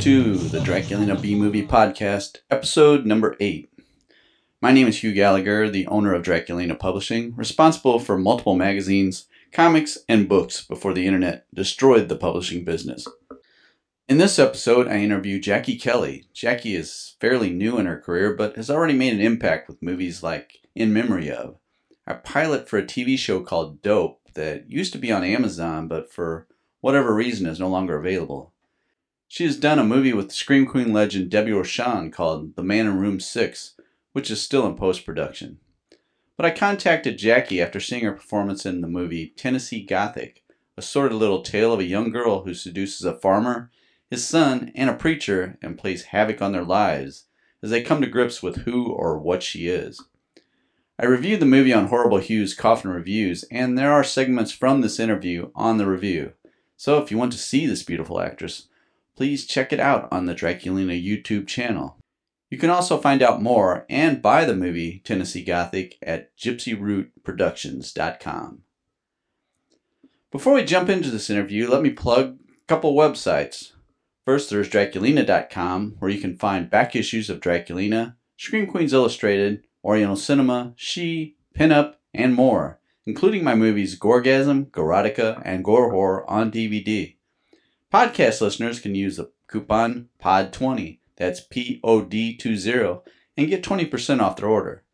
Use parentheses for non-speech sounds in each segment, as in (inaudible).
to the Draculina B Movie Podcast, episode number 8. My name is Hugh Gallagher, the owner of Draculina Publishing, responsible for multiple magazines, comics, and books before the internet destroyed the publishing business. In this episode, I interview Jackie Kelly. Jackie is fairly new in her career, but has already made an impact with movies like In Memory of, a pilot for a TV show called Dope that used to be on Amazon, but for whatever reason is no longer available. She has done a movie with Scream Queen legend Debbie Rochon called The Man in Room 6, which is still in post production. But I contacted Jackie after seeing her performance in the movie Tennessee Gothic, a sordid little tale of a young girl who seduces a farmer, his son, and a preacher and plays havoc on their lives as they come to grips with who or what she is. I reviewed the movie on Horrible Hugh's Coffin Reviews, and there are segments from this interview on the review. So if you want to see this beautiful actress, please check it out on the Draculina YouTube channel. You can also find out more and buy the movie Tennessee Gothic at gypsyrootproductions.com. Before we jump into this interview, let me plug a couple websites. First, there's Draculina.com, where you can find back issues of Draculina, Scream Queens Illustrated, Oriental Cinema, She, Pinup, and more, including my movies Gorgasm, Gorotica, and Gore Whore on DVD. Podcast listeners can use the coupon POD20, that's P O D 20, and get 20% off their order.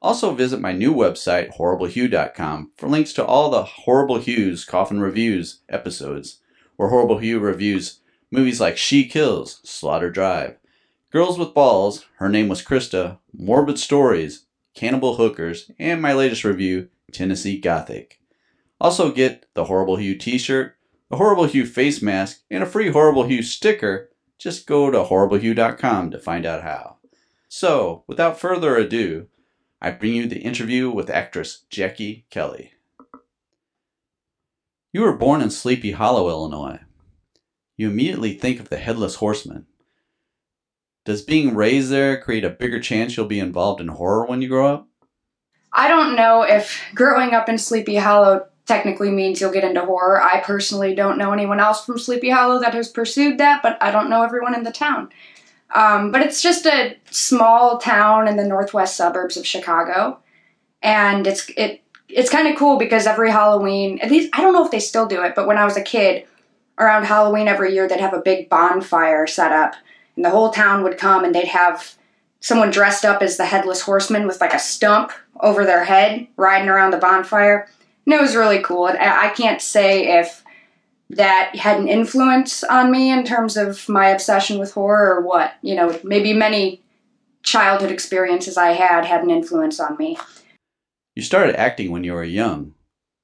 Also, visit my new website, HorribleHugh.com, for links to all the Horrible Hugh's Coffin Reviews episodes, where Horrible Hugh reviews movies like She Kills, Slaughter Drive, Girls with Balls, Her Name Was Christa, Morbid Stories, Cannibal Hookers, and my latest review, Tennessee Gothic. Also, get the Horrible Hugh t shirt, a Horrible Hugh face mask, and a free Horrible Hugh sticker, just go to horriblehugh.com to find out how. So, without further ado, I bring you the interview with actress Jackie Kelly. You were born in Sleepy Hollow, Illinois. You immediately think of the Headless Horseman. Does being raised there create a bigger chance you'll be involved in horror when you grow up? I don't know if growing up in Sleepy Hollow technically means you'll get into horror. I personally don't know anyone else from Sleepy Hollow that has pursued that, but I don't know everyone in the town. Um, but it's just a small town in the northwest suburbs of Chicago, and it's it it's kind of cool because every Halloween, at least I don't know if they still do it, but when I was a kid, around Halloween every year they'd have a big bonfire set up, and the whole town would come and they'd have someone dressed up as the headless horseman with like a stump over their head riding around the bonfire and it was really cool. I can't say if that had an influence on me in terms of my obsession with horror or what. You know, maybe many childhood experiences I had had an influence on me. You started acting when you were young.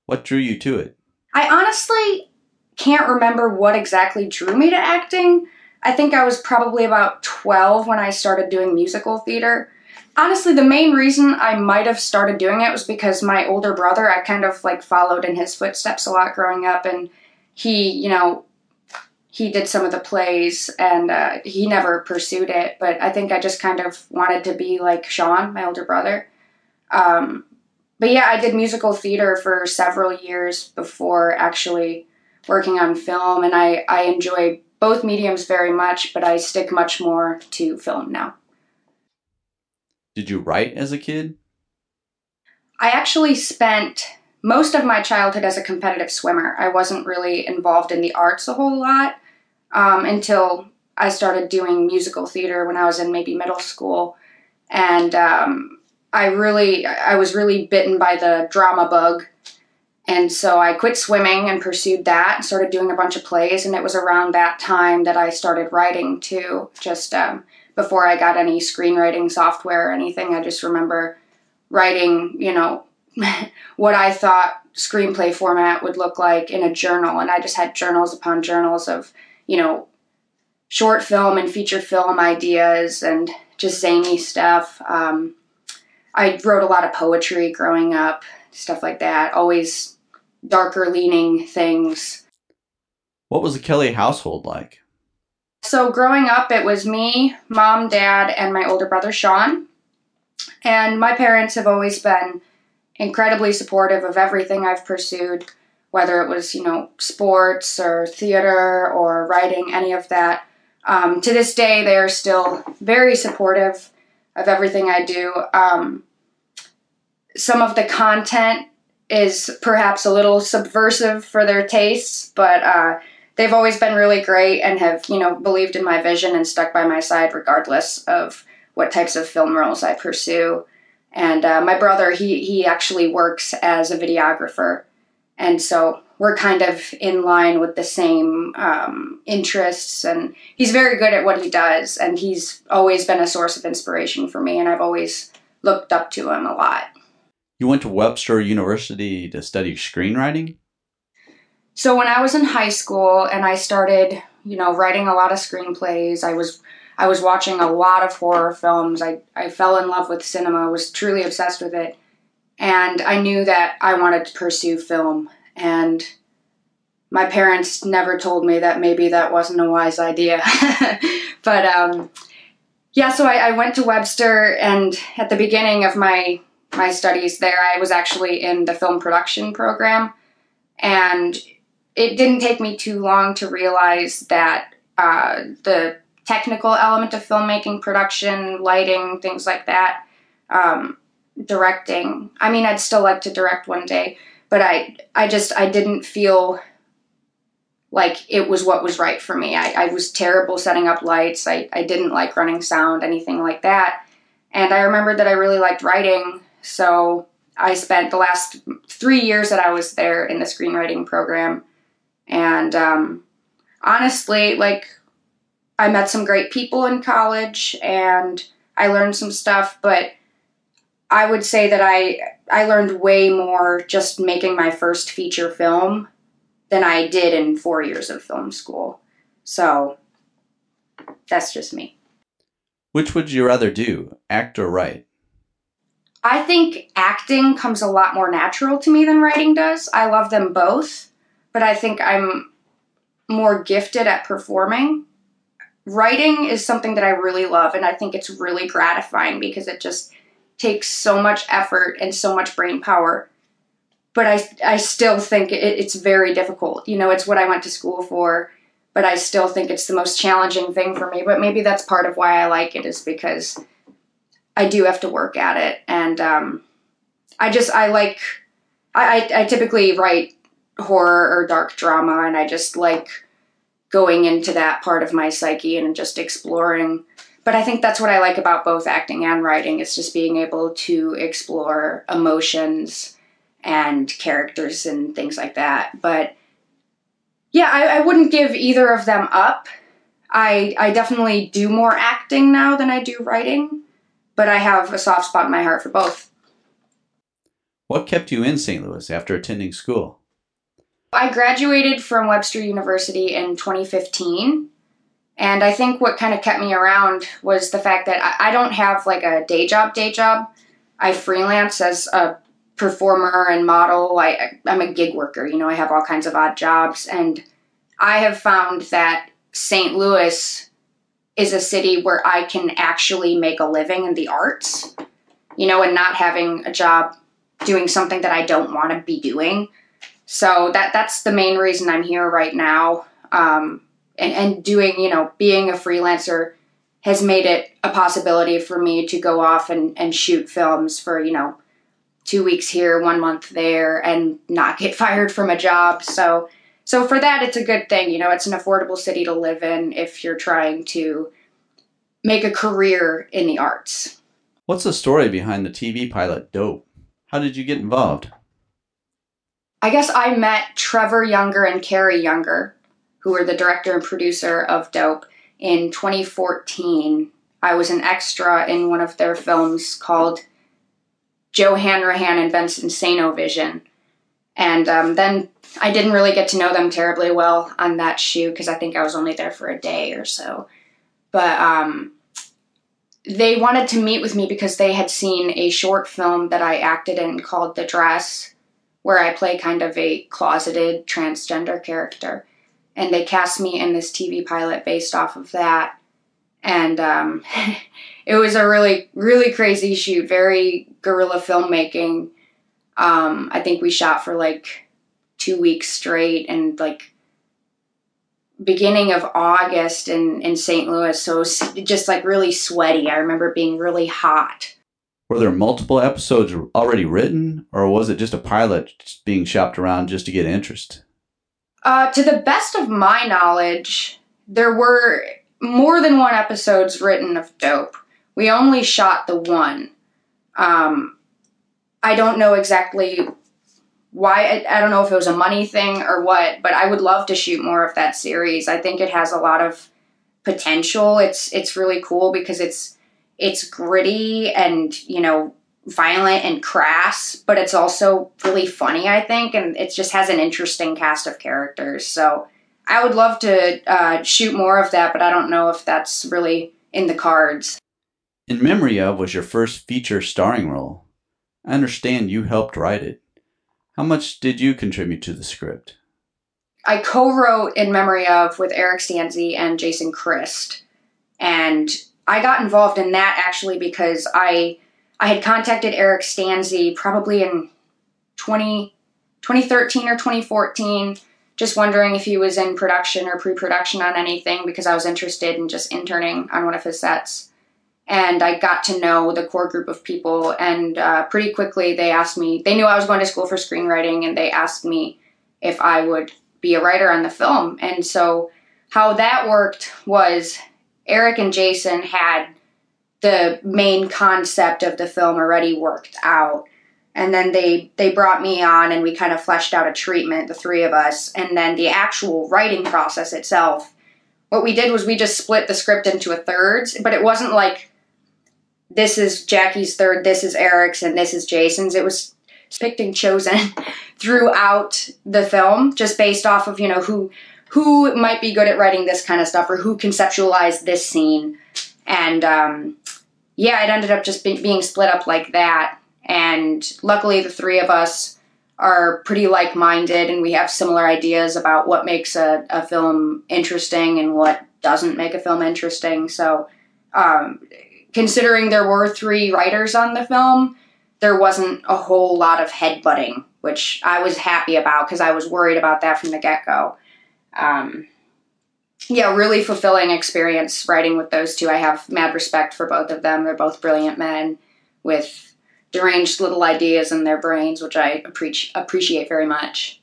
What drew you to it? I honestly can't remember what exactly drew me to acting. I think I was probably about 12 when I started doing musical theater honestly, the main reason I might have started doing it was because my older brother, I kind of like followed in his footsteps a lot growing up, and he, you know, he did some of the plays and uh, he never pursued it, but I think I just kind of wanted to be like Sean, my older brother. Um, but yeah, I did musical theater for several years before actually working on film, and I, I enjoy both mediums very much, but I stick much more to film now. Did you write as a kid? I actually spent most of my childhood as a competitive swimmer. I wasn't really involved in the arts a whole lot um, until I started doing musical theater when I was in maybe middle school. And um, I really, I was really bitten by the drama bug. And so I quit swimming and pursued that and started doing a bunch of plays. And it was around that time that I started writing too. Just um, before I got any screenwriting software or anything. I just remember writing, you know, (laughs) what I thought screenplay format would look like in a journal. And I just had journals upon journals of, you know, short film and feature film ideas and just zany stuff. Um, I wrote a lot of poetry growing up, stuff like that, always darker leaning things. What was the Kelly household like? So growing up, it was me, mom, dad, and my older brother Sean. And my parents have always been incredibly supportive of everything I've pursued, whether it was, you know, sports or theater or writing, any of that. Um, to this day, they are still very supportive of everything I do. Um, some of the content is perhaps a little subversive for their tastes, but uh, they've always been really great and have, you know, believed in my vision and stuck by my side regardless of what types of film roles I pursue. And uh, my brother, he he actually works as a videographer, and so we're kind of in line with the same um, interests. And he's very good at what he does, and he's always been a source of inspiration for me, and I've always looked up to him a lot. You went to Webster University to study screenwriting? So when I was in high school and I started, you know, writing a lot of screenplays, I was I was watching a lot of horror films. I, I fell in love with cinema, I was truly obsessed with it. And I knew that I wanted to pursue film. And my parents never told me that maybe that wasn't a wise idea. (laughs) but um, yeah, so I, I went to Webster, and at the beginning of my my studies there, I was actually in the film production program. And it didn't take me too long to realize that uh, the technical element of filmmaking, production, lighting, things like that, um, directing. I mean, I'd still like to direct one day, but I, I just, I didn't feel like it was what was right for me. I, I was terrible setting up lights. I, I didn't like running sound, anything like that. And I remembered that I really liked writing, so I spent the last three years that I was there in the screenwriting program. And um, honestly, like I met some great people in college and I learned some stuff, but I would say that I I learned way more just making my first feature film than I did in 4 years of film school. So that's just me. Which would you rather do, act or write? I think acting comes a lot more natural to me than writing does. I love them both, but I think I'm more gifted at performing writing is something that I really love, and I think it's really gratifying because it just takes so much effort and so much brain power. But I, I still think it, it's very difficult. You know, it's what I went to school for, but I still think it's the most challenging thing for me. But maybe that's part of why I like it is because I do have to work at it, and um, I just I like I, I, I typically write horror or dark drama, and I just like going into that part of my psyche and just exploring. But I think that's what I like about both acting and writing is just being able to explore emotions and characters and things like that. But yeah, I, I wouldn't give either of them up. I I definitely do more acting now than I do writing, but I have a soft spot in my heart for both. What kept you in St. Louis after attending school? I graduated from Webster University in 2015. And I think what kind of kept me around was the fact that I, don't have like a day job, day job. I freelance as a performer and model. I, I'm a gig worker, you know, I have all kinds of odd jobs. And I have found that St. Louis is a city where I can actually make a living in the arts, you know, and not having a job doing something that I don't want to be doing. So that that's the main reason I'm here right now. Um, and, and doing, you know, being a freelancer has made it a possibility for me to go off and, and shoot films for, you know, two weeks here, one month there, and not get (laughs) fired from a job. So so for that it's a good thing. You know, it's an affordable city to live in if you're trying to make a career in the arts. What's the story behind the TV pilot Dope? How did you get involved? I guess I met Trevor Younger and Carrie Younger, who were the director and producer of Dope, in 2014. I was an extra in one of their films called Joe Hanrahan Invents Insano-Vision. And um, then I didn't really get to know them terribly well on that shoot because I think I was only there for a day or so. But um, they wanted to meet with me because they had seen a short film that I acted in called The Dress where I play kind of a closeted transgender character. And they cast me in this TV pilot based off of that. And um, (laughs) it was a really, really crazy shoot, very guerrilla filmmaking. Um, I think we shot for like two weeks straight and like beginning of August in, in St. Louis. So just like really sweaty. I remember being really hot. Were there multiple episodes already written, or was it just a pilot being shopped around just to get interest? Uh, to the best of my knowledge, there were more than one episodes written of Dope. We only shot the one. Um, I don't know exactly why. I, I don't know if it was a money thing or what, but I would love to shoot more of that series. I think it has a lot of potential. It's it's really cool because it's it's gritty and you know violent and crass, but it's also really funny, I think, and it just has an interesting cast of characters. So I would love to uh, shoot more of that, but I don't know if that's really in the cards. In Memory of was your first feature starring role. I understand you helped write it. How much did you contribute to the script? I co wrote In Memory of with Eric Stanze and Jason Christ. And I got involved in that actually because I I had contacted Eric Stanze probably in 20, 2013 or 2014, just wondering if he was in production or pre production on anything because I was interested in just interning on one of his sets. And I got to know the core group of people, and uh, pretty quickly they asked me, they knew I was going to school for screenwriting, and they asked me if I would be a writer on the film. And so, how that worked was Eric and Jason had the main concept of the film already worked out. And then they they brought me on and we kind of fleshed out a treatment the three of us. And then the actual writing process itself what we did was we just split the script into a thirds but it wasn't like this is jackie's third this is eric's and this is jason's. It was picked and chosen (laughs) throughout the film just based off of you know who who might be good at writing this kind of stuff or who conceptualized this scene and um, yeah, it ended up just be- being split up like that. And luckily, the three of us are pretty like minded and we have similar ideas about what makes a, a film interesting and what doesn't make a film interesting. So, um, considering there were three writers on the film, there wasn't a whole lot of headbutting, which I was happy about because I was worried about that from the get go. Um, yeah, really fulfilling experience writing with those two. I have mad respect for both of them. They're both brilliant men with deranged little ideas in their brains, which I appreciate appreciate very much.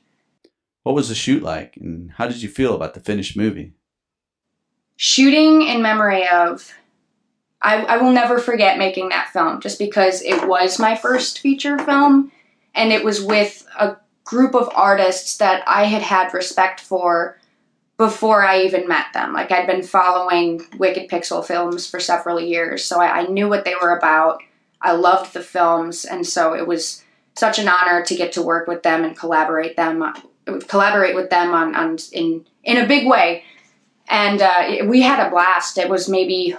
What was the shoot like, and how did you feel about the finished movie? Shooting in memory of, I, I will never forget making that film, just because it was my first feature film, and it was with a group of artists that I had had respect for before I even met them. Like I'd been following Wicked Pixel films for several years, so I, I, knew what they were about. I loved the films, and so it was such an honor to get to work with them and collaborate them, collaborate with them on, on in in a big way. And uh, we had a blast. It was maybe,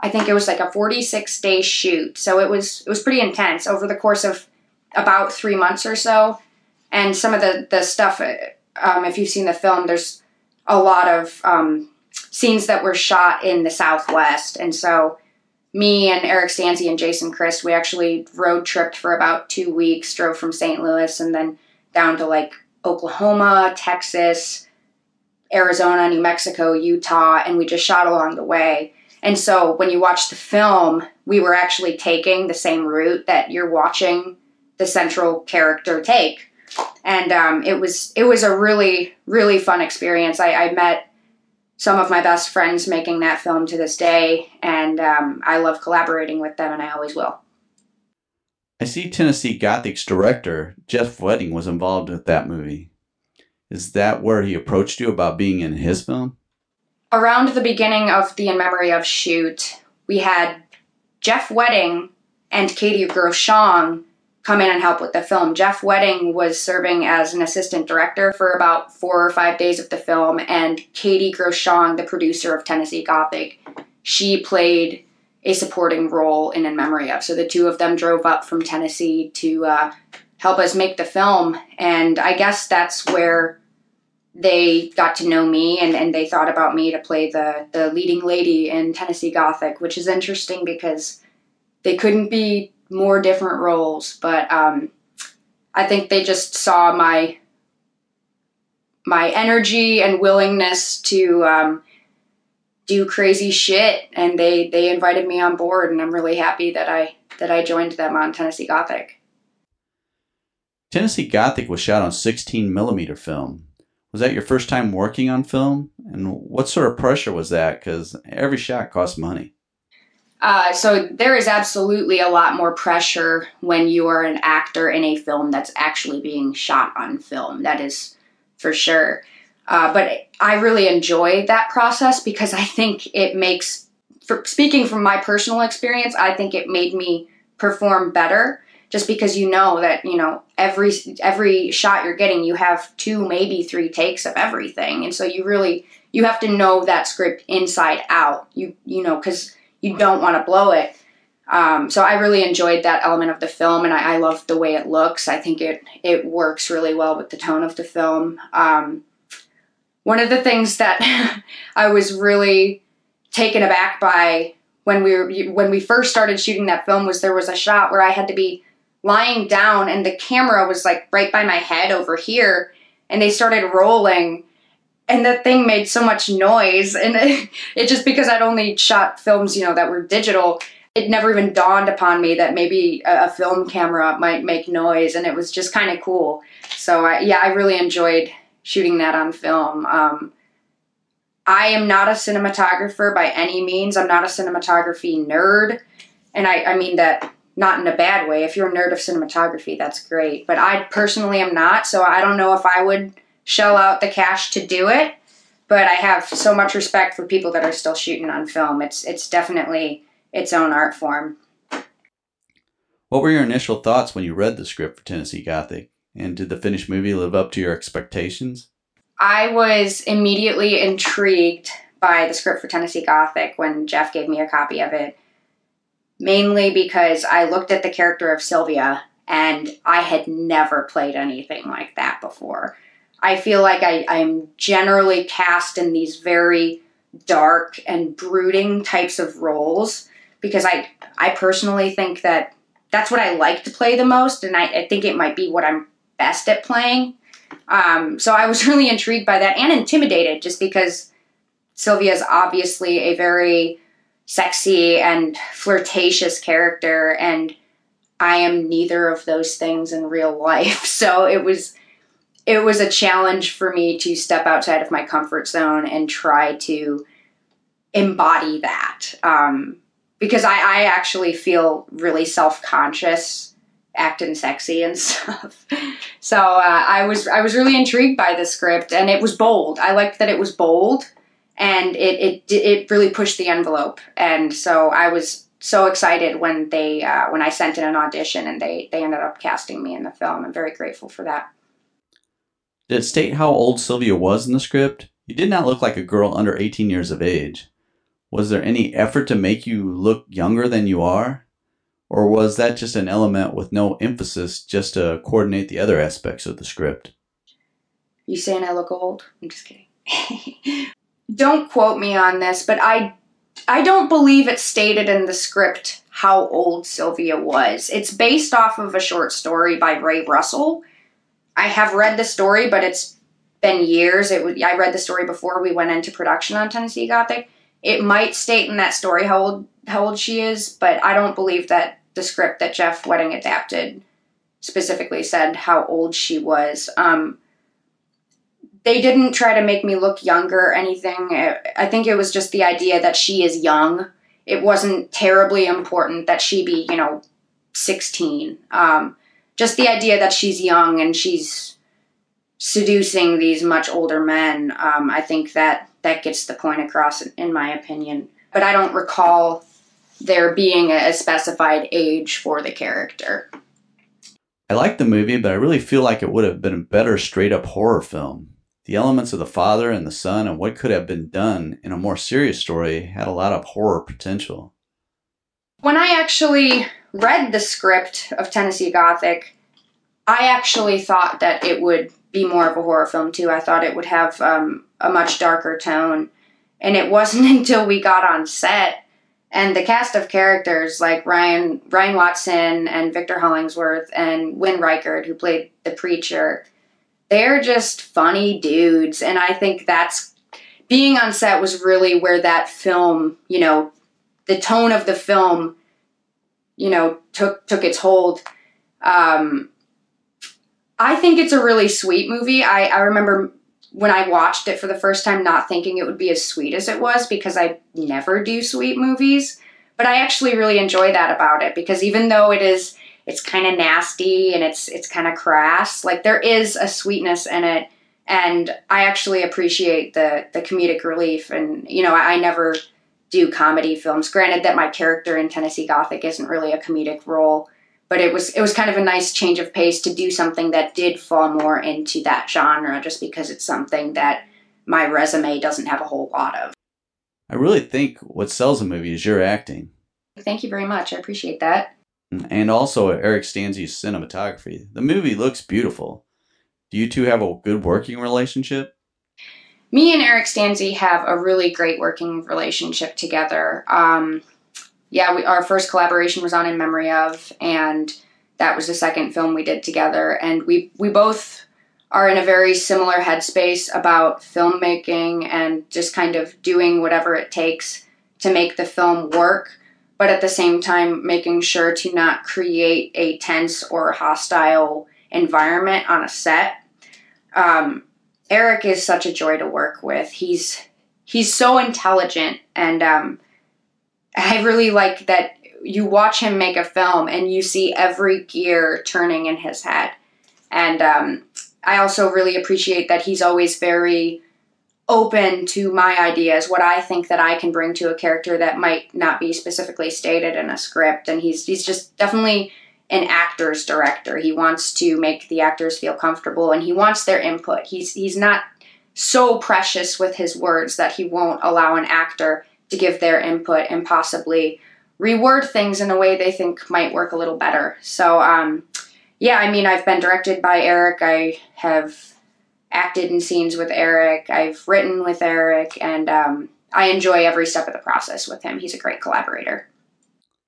I think it was like a 46 day shoot, so it was it was pretty intense over the course of about three months or so. And some of the the stuff, um, if you've seen the film, there's a lot of um, scenes that were shot in the Southwest. And so me and Eric Stanze and Jason Christ, we actually road tripped for about two weeks, drove from St. Louis and then down to like Oklahoma, Texas, Arizona, New Mexico, Utah, and we just shot along the way. And so when you watch the film, we were actually taking the same route that you're watching the central character take and um, it was it was a really really fun experience. I, I, met some of my best friends making that film to this day, and um, I love collaborating with them, and I always will. I see Tennessee Gothic's director Jeff Wedding was involved with that movie. Is that where he approached you about being in his film? Around the beginning of the In Memory of shoot, we had Jeff Wedding and Katie Groshong come in and help with the film. Jeff Wedding was serving as an assistant director for about four or five days of the film, and Katie Groshong, the producer of Tennessee Gothic, she played a supporting role in In Memory of. So the two of them drove up from Tennessee to uh, help us make the film, and I guess that's where they got to know me and, and they thought about me to play the, the leading lady in Tennessee Gothic, which is interesting because they couldn't be more different roles, but um, I think they just saw my my energy and willingness to um, do crazy shit, and they they invited me on board, and I'm really happy that I that I joined them on Tennessee Gothic. Tennessee Gothic was shot on 16 millimeter film. Was that your first time working on film? And what sort of pressure was that? Because every shot costs money. Uh, so there is absolutely a lot more pressure when you are an actor in a film that's actually being shot on film. That is for sure. Uh, but I really enjoy that process because I think it makes, for speaking from my personal experience, I think it made me perform better just because you know that you know every every shot you're getting you have two maybe three takes of everything and so you really you have to know that script inside out you you know because you don't want to blow it um, so I really enjoyed that element of the film, and I, I love the way it looks. I think it it works really well with the tone of the film. Um, one of the things that (laughs) I was really taken aback by when we were when we first started shooting that film was there was a shot where I had to be lying down and the camera was like right by my head over here and they started rolling and the thing made so much noise (laughs) and it, it, just because i'd only shot films you know that were digital it never even dawned upon me that maybe a, a film camera might make noise and it was just kind of cool so I, yeah i really enjoyed shooting that on film um, i am not a cinematographer by any means i'm not a cinematography nerd and I, I mean that not in a bad way. If you're a nerd of cinematography, that's great. But I personally am not, so I don't know if I would shell out the cash to do it. But I have so much respect for people that are still shooting on film. It's it's definitely its own art form. What were your initial thoughts when you read the script for Tennessee Gothic? And did the finished movie live up to your expectations? I was immediately intrigued by the script for Tennessee Gothic when Jeff gave me a copy of it mainly because I looked at the character of Sylvia and I had never played anything like that before. I feel like I, I'm generally cast in these very dark and brooding types of roles because I I personally think that that's what I like to play the most, and I, I think it might be what I'm best at playing. Um, so I was (laughs) really intrigued by that and intimidated just because Sylvia is obviously a very sexy and flirtatious character and I am neither of those things in real life. (laughs) So it was it was a challenge for me to step outside of my comfort zone and try to embody that. Um, because I, I actually feel really self conscious acting sexy and (laughs) stuff. so uh, I was I was really intrigued by the script and it was bold. I liked that it was bold and it it it really pushed the envelope. And so I was so excited when they uh, when I sent in an audition and they they ended up casting me in the film. I'm very grateful for that. Did it state how old Sylvia was in the script? You did not look like a girl under 18 years of age. Was there any effort to make you look younger than you are? Or was that just an element with no emphasis just to coordinate the other aspects of the script? You saying I look old? I'm just kidding. (laughs) don't quote me on this, but I I don't believe it stated in the script how old Sylvia was. It's based off of a short story by Ray Russell. I have read the story, but it's been years. It was, I read the story before we went into production on Tennessee Gothic. It might state in that story how old how old she is, but I don't believe that the script that Jeff Wedding adapted specifically said how old she was. Um, they didn't try to make me look younger or anything. I think it was just the idea that she is young. It wasn't terribly important that she be, you know, 16. Um, just the idea that she's young and she's seducing these much older men. Um, I think that that gets the point across, in my opinion. But I don't recall there being a specified age for the character. I like the movie, but I really feel like it would have been a better straight up horror film. The elements of the father and the son and what could have been done in a more serious story had a lot of horror potential. When I actually read the script of Tennessee Gothic, I actually thought that it would be more of a horror film too. I thought it would have um, a much darker tone. And it wasn't (laughs) until we got on set and the cast of characters like Ryan Ryan Watson and Victor Hollingsworth and Win Reichert, who played the preacher, they're just funny dudes. And I think that's being on set was really where that film, you know, the tone of the film, you know, took took its hold. Um, I think it's a really sweet movie. I, I remember when I watched it for the first time, not thinking it would be as sweet as it was because I never do sweet movies. But I actually really enjoy that about it because even though it is, it's kind of nasty and it's it's kind of crass. Like there is a sweetness in it, and I actually appreciate the the comedic relief. And you know, I, I never do comedy films. Granted that my character in Tennessee Gothic isn't really a comedic role, but it was it was kind of a nice change of pace to do something that did fall more into that genre just because it's something that my resume doesn't have a whole lot of. I really think what sells a movie is your acting. Thank you very much. I appreciate that. And also Eric Stanze's cinematography. The movie looks beautiful. Do you two have a good working relationship? Me and Eric Stanze have a really great working relationship together. Um, yeah, we, our first collaboration was on In Memory of, and that was the second film we did together. And we we both are in a very similar headspace about filmmaking and just kind of doing whatever it takes to make the film work, but at the same time making sure to not create a tense or hostile environment on a set. Um, Eric is such a joy to work with. He's he's so intelligent and um, I really like that you watch him make a film and you see every gear turning in his head. And um, I also really appreciate that he's always very open to my ideas, what I think that I can bring to a character that might not be specifically stated in a script. And he's he's just definitely an actor's director. He wants to make the actors feel comfortable and he wants their input. He's he's not so precious with his words that he won't allow an actor to give their input and possibly reword things in a way they think might work a little better. So, um, yeah, I mean, I've been directed by Eric. I have acted in scenes with Eric. I've written with Eric, and um, I enjoy every step of the process with him. He's a great collaborator.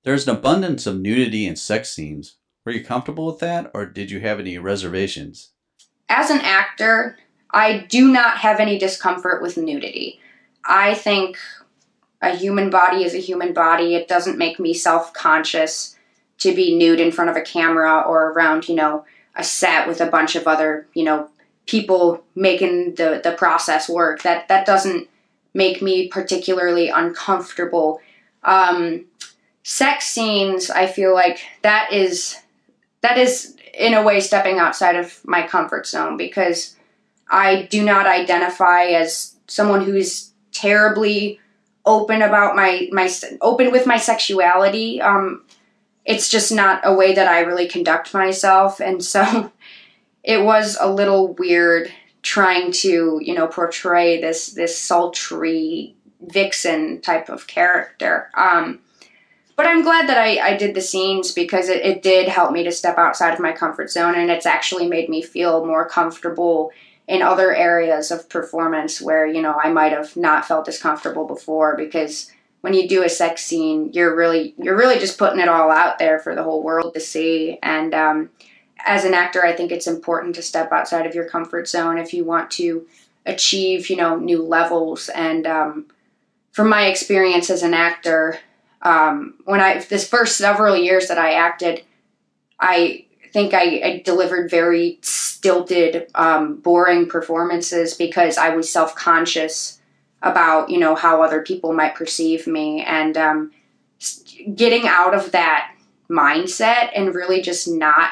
There's an abundance of nudity and sex scenes. Were you comfortable with that, or did you have any reservations? As an actor, I do not have any discomfort with nudity. I think a human body is a human body. It doesn't make me self conscious to be nude in front of a camera or around, you know, a set with a bunch of other, you know, people making the, the process work. That that doesn't make me particularly uncomfortable. Um, sex scenes, I feel like that is that is in a way stepping outside of my comfort zone because I do not identify as someone who's terribly open about my my open with my sexuality. Um, it's just not a way that I really conduct myself, and so (laughs) it was a little weird trying to you know portray this this sultry vixen type of character. Um, but I'm glad that I, I did the scenes because it, it did help me to step outside of my comfort zone and it's actually made me feel more comfortable in other areas of performance where you know I might have not felt as comfortable before because when you do a sex scene you're really you're really just putting it all out there for the whole world to see. And um, as an actor I think it's important to step outside of your comfort zone if you want to achieve you know new levels. And um, from my experience as an actor um, when I this first several years that I acted I think I, I delivered very stilted, um, boring performances because I was self conscious about you know how other people might perceive me. And um, getting out of that mindset and really just not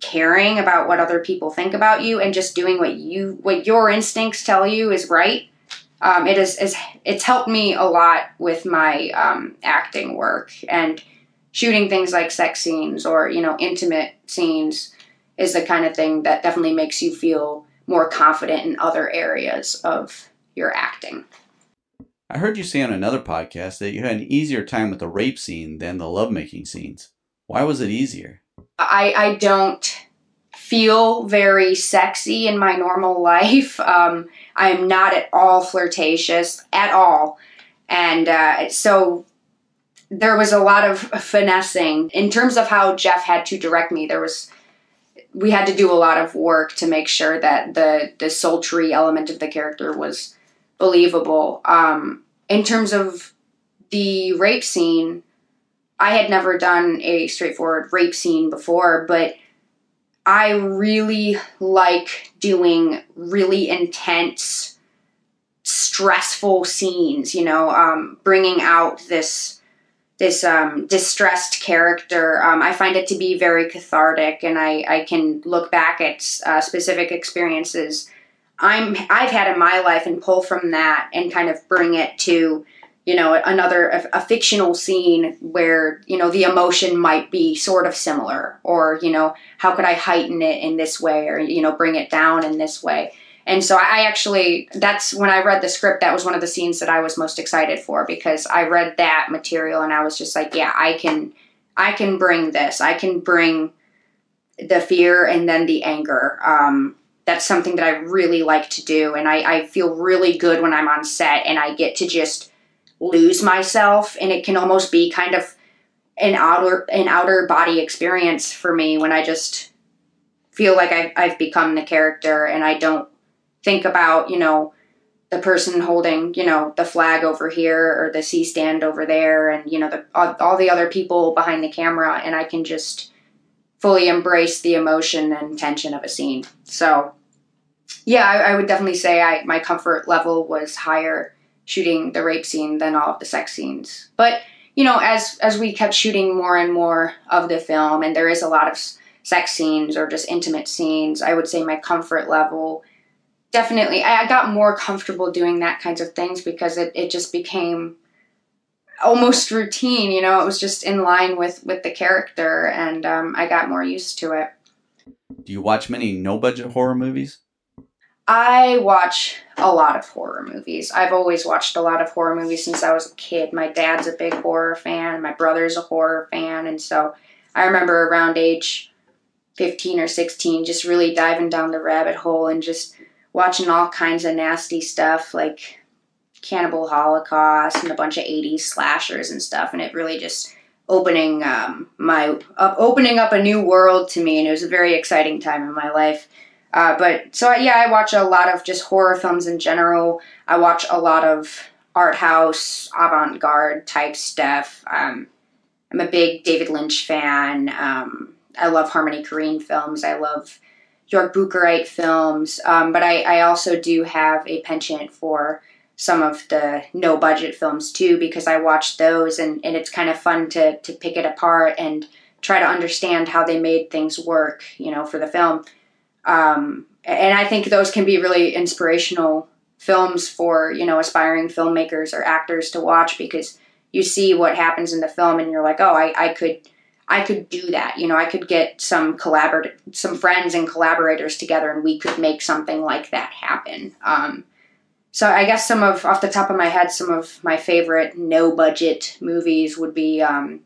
caring about what other people think about you and just doing what you what your instincts tell you is right um, it is, is it's helped me a lot with my um, acting work and shooting things like sex scenes or you know intimate scenes is the kind of thing that definitely makes you feel more confident in other areas of your acting. I heard you say on another podcast that you had an easier time with the rape scene than the lovemaking scenes. Why was it easier? I, I don't feel very sexy in my normal (laughs) life. Um, I'm not at all flirtatious at all. And uh, so there was a lot of finessing in terms of how Jeff had to direct me. There was we had to do a lot of work to make sure that the the sultry element of the character was believable. Um, in terms of the rape scene, I had never done a straightforward rape scene before, but I really like doing really intense, stressful scenes. You know, um, bringing out this this um, distressed character. Um, I find it to be very cathartic, and I, I can look back at uh, specific experiences I'm I've had in my life and pull from that and kind of bring it to you know another a, a, fictional scene where you know the emotion might be sort of similar or you know how could i heighten it in this way or you know bring it down in this way. And so i actually that's when i read the script that was one of the scenes that i was most excited for because i read that material and i was just like yeah i can i can bring this. I can bring the fear and then the anger. Um, that's something that i really like to do and I, I feel really good when i'm on set and i get to just lose myself and it can almost be kind of an outer an outer body experience for me when I just feel like I, I've become the character and I don't think about you know the person holding you know the flag over here or the C stand over there and you know the all, all the other people behind the camera and I can just fully embrace the emotion and tension of a scene. So yeah I, I would definitely say I my comfort level was higher shooting the rape scene than all of the sex scenes. But you know, as as we kept shooting more and more of the film, and there is a lot of sex scenes or just intimate scenes, I would say my comfort level definitely I got more comfortable doing that kinds of things because it, it just became almost routine you know it was just in line with with the character and um, i got more used to it do you watch many no budget horror movies I watch a lot of horror movies. I've always watched a lot of horror movies since I was a kid. My dad's a big horror fan, my brother's a horror fan, and so I remember around age 15 or 16 just really diving down the rabbit hole and just watching all kinds of nasty stuff like Cannibal Holocaust and a bunch of 80s slashers and stuff. And it really just opening um, my uh, opening up a new world to me. And it was a very exciting time in my life uh, but so yeah, I watch a lot of just horror films in general. I watch a lot of art house, avant garde type stuff. Um, I'm a big David Lynch fan. Um, I love Harmony Korine films. I love Jörg Buttgereit films. Um, but I, I also do have a penchant for some of the no budget films too because I watch those and, and it's kind of fun to, to pick it apart and try to understand how they made things work, you know, for the film. Um, and I think those can be really inspirational films for you know aspiring filmmakers or actors to watch because you see what happens in the film and you're like, oh, I, I could. I could do that. You know, I could get some collaborate, some friends and collaborators together, and we could make something like that happen. Um, so I guess some of off the top of my head, some of my favorite no budget movies would be um,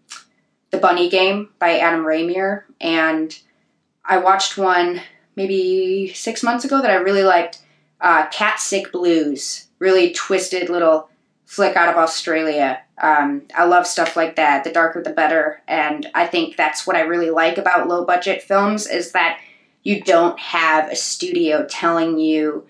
The Bunny Game by Adam Rehmeier and I watched one maybe six months ago that I really liked. Uh, Cat Sick Blues, really twisted little flick out of Australia. Um, I love stuff like that. The darker, the better. And I think that's what I really like about low budget films is that you don't have a studio telling you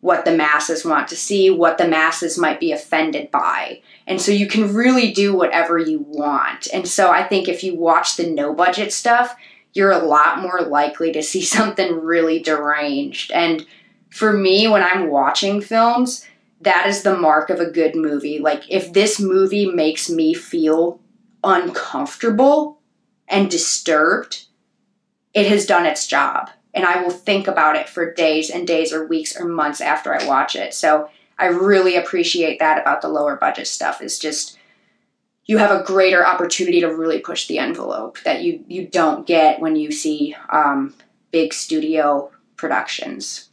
what the masses want to see, what the masses might be offended by. And so you can really do whatever you want. And so I think if you watch the no budget stuff, you're a lot more likely to see (laughs) something really deranged. And for me, when I'm watching films, that is the mark of a good movie. Like, if this movie makes me feel uncomfortable and disturbed, it has done its job. And I will think about it for days and days or weeks or months after I watch it. So I really appreciate that about the lower budget stuff, is just you have a greater opportunity to really push the envelope that you you don't get when you see um, big studio productions.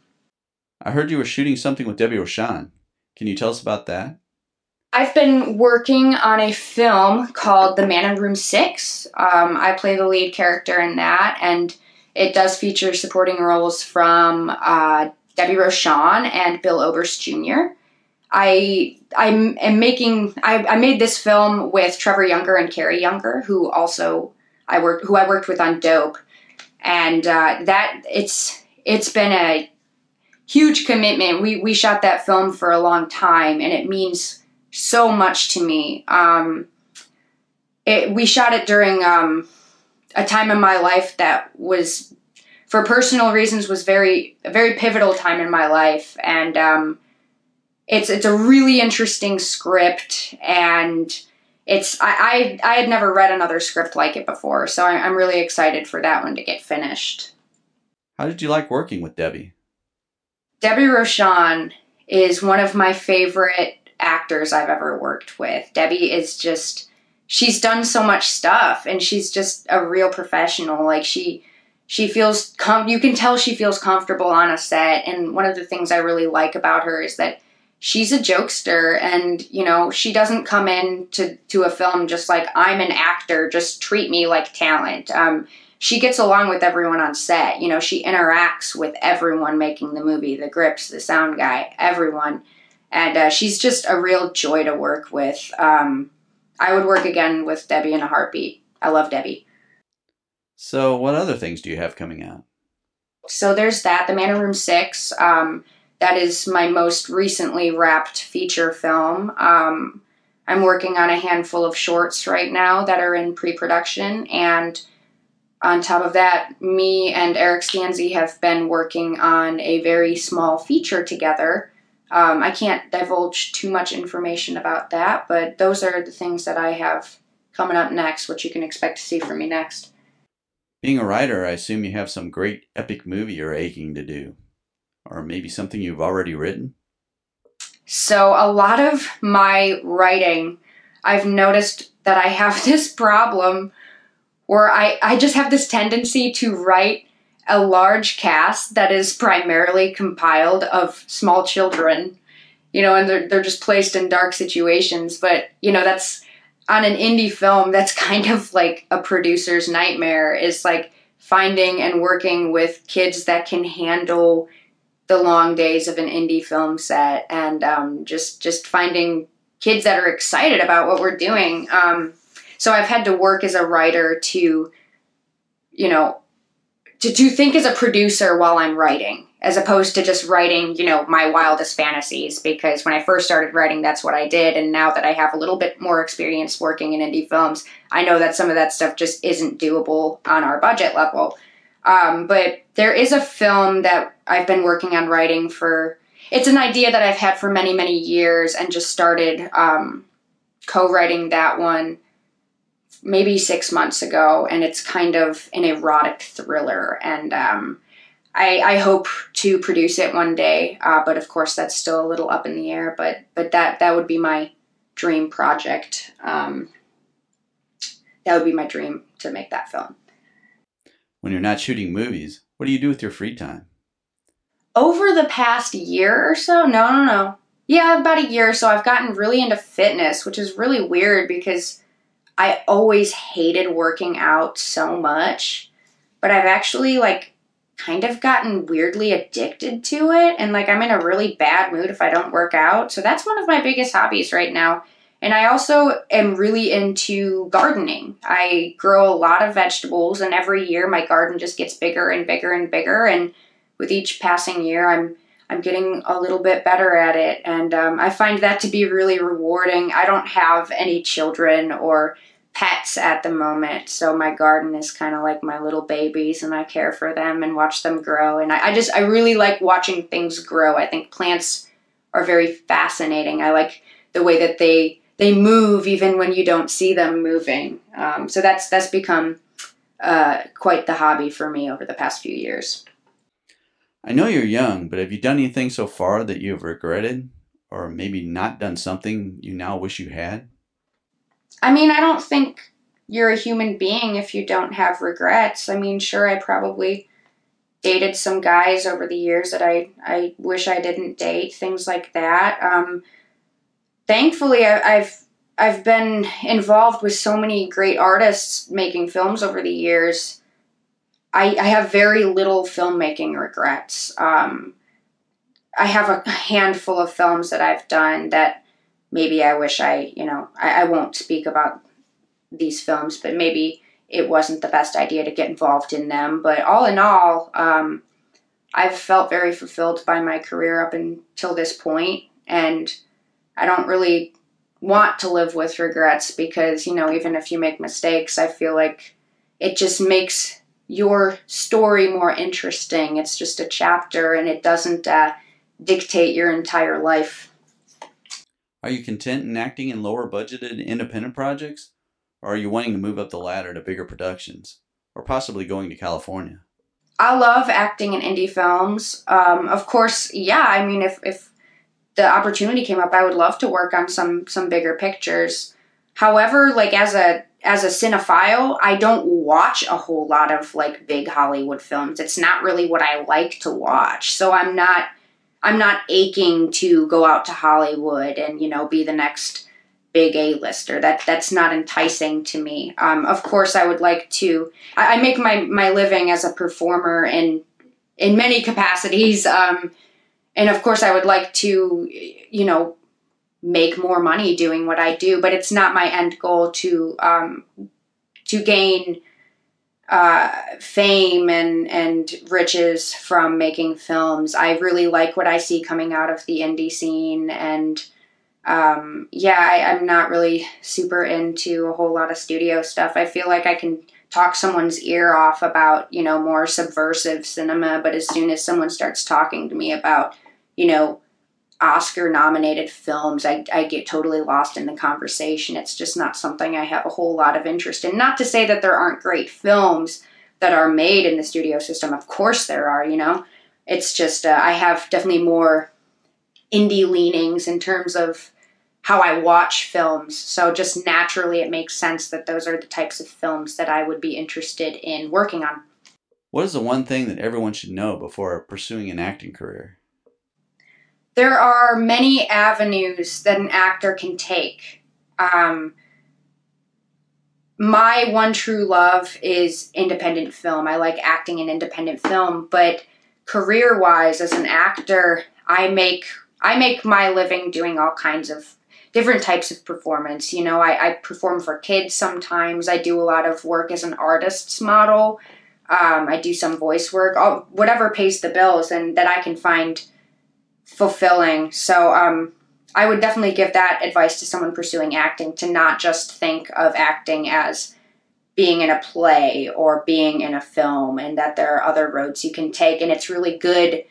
I heard you were shooting something with Debbie Rochon. Can you tell us about that? I've been working on a film called The Man in Room Six. Um, I play the lead character in that, and it does feature supporting roles from uh, Debbie Rochon and Bill Oberst Jr. I I am making I, I made this film with Trevor Younger and Carrie Younger, who also I worked who I worked with on Dope, and uh, that it's it's been a huge commitment. We we shot that film for a long time, and it means so much to me. Um, it, we shot it during um, a time in my life that was, for personal reasons, was very a very pivotal time in my life, and um, it's it's a really interesting script, and it's I, I I had never read another script like it before, so I, I'm really excited for that one to get finished. How did you like working with Debbie? Debbie Rochon is one of my favorite actors I've ever worked with. Debbie is just she's done so much stuff and she's just a real professional. Like she she feels com- you can tell she feels comfortable on a set and one of the things I really like about her is that she's a jokester and you know she doesn't come in to to a film just like I'm an actor just treat me like talent. Um, she gets along with everyone on set. You know, she interacts with everyone making the movie, the grips, the sound guy, everyone. And uh, she's just a real joy to work with. Um, I would work again with Debbie in a heartbeat. I love Debbie. So, what other things do you have coming out? So, there's that The Man in Room 6. Um, that is my most recently wrapped feature film. Um, I'm working on a handful of shorts right now that are in pre production. And on top of that, me and Eric Stanze have been working on a very small feature together um, I can't divulge too much information about that, but those are the things that I have coming up next, what you can expect to see from me next. Being a writer, I assume you have some great epic movie you're aching to do, or maybe something you've already written? So, a lot of my writing, I've noticed that I have (laughs) this problem where I, I just have this tendency to write a large cast that is primarily compiled of small children, you know, and they're, they're just placed in dark situations. But, you know, that's on an indie film, that's (laughs) kind of like a producer's nightmare is like finding and working with kids that can handle the long days of an indie film set and um, just just finding kids that are excited about what we're doing. Um, so I've had to work as a writer to, you know, to, to think as a producer while I'm writing, as opposed to just writing, you know, my wildest fantasies. Because when I first started writing, that's what I did. And now that I have a little bit more experience working in indie films, I know that some of that stuff just isn't doable on our budget level. Um, but there is a film that I've been working on writing for. It's an idea that I've had for many, many years and just started um, co writing that one maybe six months ago, and it's kind of an erotic thriller. And um, I, I, hope to produce it one day, uh, but of course that's still a little up in the air. But but that that would be my dream project. Um, that would be my dream to make that film. When you're not shooting movies, what do you do with your free time? Over the past year or so, no, no, no. Yeah, about a year or so, I've gotten really into fitness, which is really weird because I always hated working out so much, but I've actually like kind of gotten weirdly addicted to it and like I'm in a really bad mood if I don't work out. So that's one of my biggest hobbies right now. And I also am really into gardening. I grow a lot of vegetables and every year my garden just gets bigger and bigger and bigger and with each passing year I'm I'm getting a little bit better at it, and um, I find that to be really rewarding. I don't have any children or pets at the moment, so my garden is kind of like my little babies, and I care for them and watch them grow. And I, I just I really like watching things grow. I think plants are very fascinating. I like the way that they they move even when you don't see them moving. Um, so that's that's become uh, quite the hobby for me over the past few years. I know you're young, but have you done anything so far that you've regretted? Or maybe not done something you now wish you had? I mean, I don't think you're a human being if you don't have regrets. I mean, sure, I probably dated some guys over the years that I, I wish I didn't date, things like that. Um, thankfully, I, I've I've been involved with so many great artists making films over the years I, I have very little filmmaking regrets. Um, I have a handful of films that I've done that maybe I wish I, you know, I, I won't speak about these films, but maybe it wasn't the best idea to get involved in them. But all in all, um, I've felt very fulfilled by my career up until this point, and I don't really want to live with regrets because, you know, even if you make mistakes, I feel like it just makes your story more interesting. It's just a chapter and it doesn't uh, dictate your entire life. Are you content in acting in lower budgeted independent projects? Or are you wanting to move up the ladder to bigger productions? Or possibly going to California? I love acting in indie films. Um, of course, yeah, I mean, if, if the opportunity came up, I would love to work on some some bigger pictures. However, like as a as a cinephile, I don't watch a whole lot of like big Hollywood films. It's not really what I like to watch. So I'm not I'm not aching to go out to Hollywood and, you know, be the next big A-lister. That that's not enticing to me. Um, of course I would like to I, I, make my, my living as a performer in in many capacities. Um, and of course I would like to, you know, make more money doing what I do, but it's not my end goal to um, to gain uh, fame and and riches from making films. I really like what I see coming out of the indie scene, and um, yeah, I, I'm not really super into a whole lot of studio stuff. I feel like I can talk someone's ear off about you know more subversive cinema, but as soon as someone starts talking to me about you know Oscar nominated films, I, I get totally lost in the conversation. It's just not something I have a whole lot of interest in. Not to say that there aren't great films that are made in the studio system. Of course there are, you know. It's just, uh, I have definitely more indie leanings in terms of how I watch films. So just naturally, it makes sense that those are the types of films that I would be interested in working on. What is the one thing that everyone should know before pursuing an acting career? There are many avenues that an actor can take. Um, my one true love is independent film. I like acting in independent film, but career wise, as an actor, I make I make my living doing all kinds of different types of performance. You know, I, I perform for kids sometimes. I do a lot of work as an artist's model. Um, I do some voice work, whatever pays the bills, and that I can find fulfilling. So um, I would definitely give that advice to someone pursuing acting to not just think of acting as being in a play or being in a film and that there are other roads you can take. And it's really good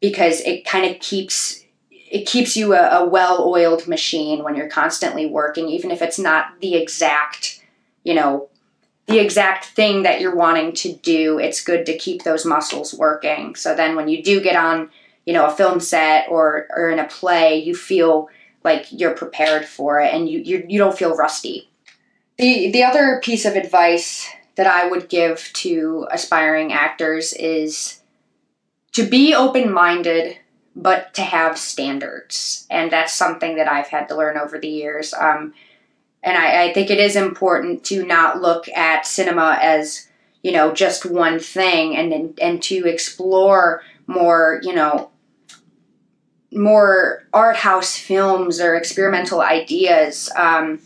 because it kind of keeps it keeps you a, a well-oiled machine when you're constantly working even if it's not the exact you know the exact thing that you're wanting to do. It's good to keep those muscles working. So then when you do get on you know a film set or or in a play you feel like you're prepared for it and you you, you don't feel rusty. The the other piece of advice that i would give to aspiring actors is to be open-minded but to have standards. And that's something that i've had to learn over the years. Um, and I, I think it is important to not look at cinema as you know just one thing and and to explore more you know more art house films or experimental ideas, um,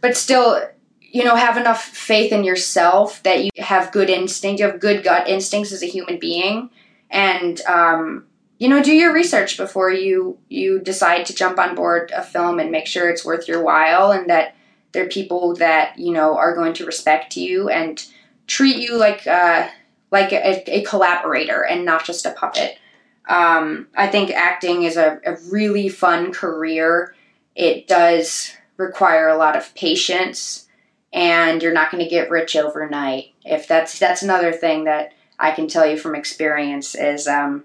but still, you know, have enough faith in yourself that you have good instinct, you have good gut instincts as a human being, and um, you know, do your research before you you decide to jump on board a film and make sure it's worth your while and that there are people that you know are going to respect you and treat you like uh, like a, a collaborator and not just a puppet. Um, I think acting is a, a really fun career. It does require a lot of patience, and you're not going to get rich overnight. If that's that's another thing that I can tell you from experience is um,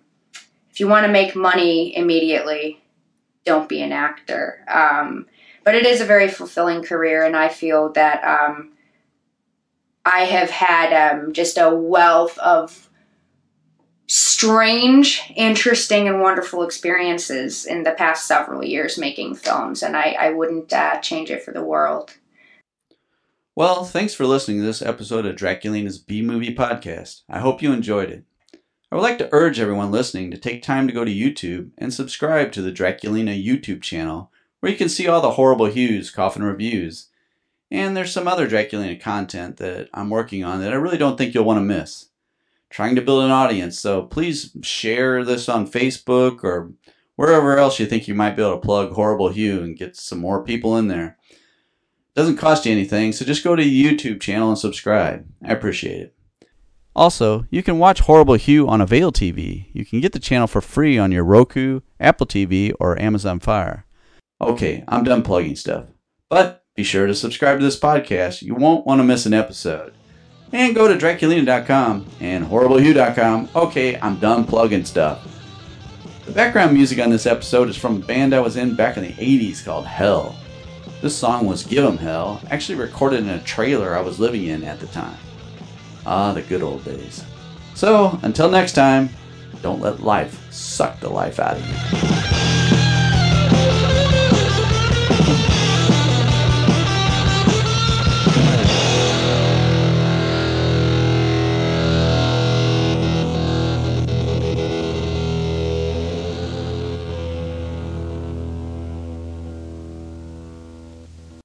if you want to make money immediately, don't be an actor. Um, but it is a very fulfilling career, and I feel that um, I have had um, just a wealth of strange, interesting, and wonderful experiences in the past several years making films, and I, I wouldn't uh, change it for the world. Well, thanks for listening to this episode of Draculina's B Movie Podcast. I hope you enjoyed it. I would like to urge everyone listening to take time to go to YouTube and subscribe to the Draculina YouTube channel, where you can see all the Horrible Hugh's, coffin reviews. And there's some other Draculina content that I'm working on that I really don't think you'll want to miss. Trying to build an audience, so please share this on Facebook or wherever else you think you might be able to plug Horrible Hugh and get some more people in there. It Doesn't cost you anything, so just go to the YouTube channel and subscribe. I appreciate it. Also, you can watch Horrible Hugh on Avail TV. You can get the channel for free on your Roku, Apple TV, or Amazon Fire. Okay, I'm done plugging stuff. But be sure to subscribe to this podcast. You won't want to miss an episode. And go to Draculina.com and HorribleHugh.com. Okay, I'm done plugging stuff. The background music on this episode is from a band I was in back in the 80s called Hell. This song was Give 'em Hell, actually recorded in a trailer I was living in at the time. Ah, the good old days. So, until next time, don't let life suck the life out of you.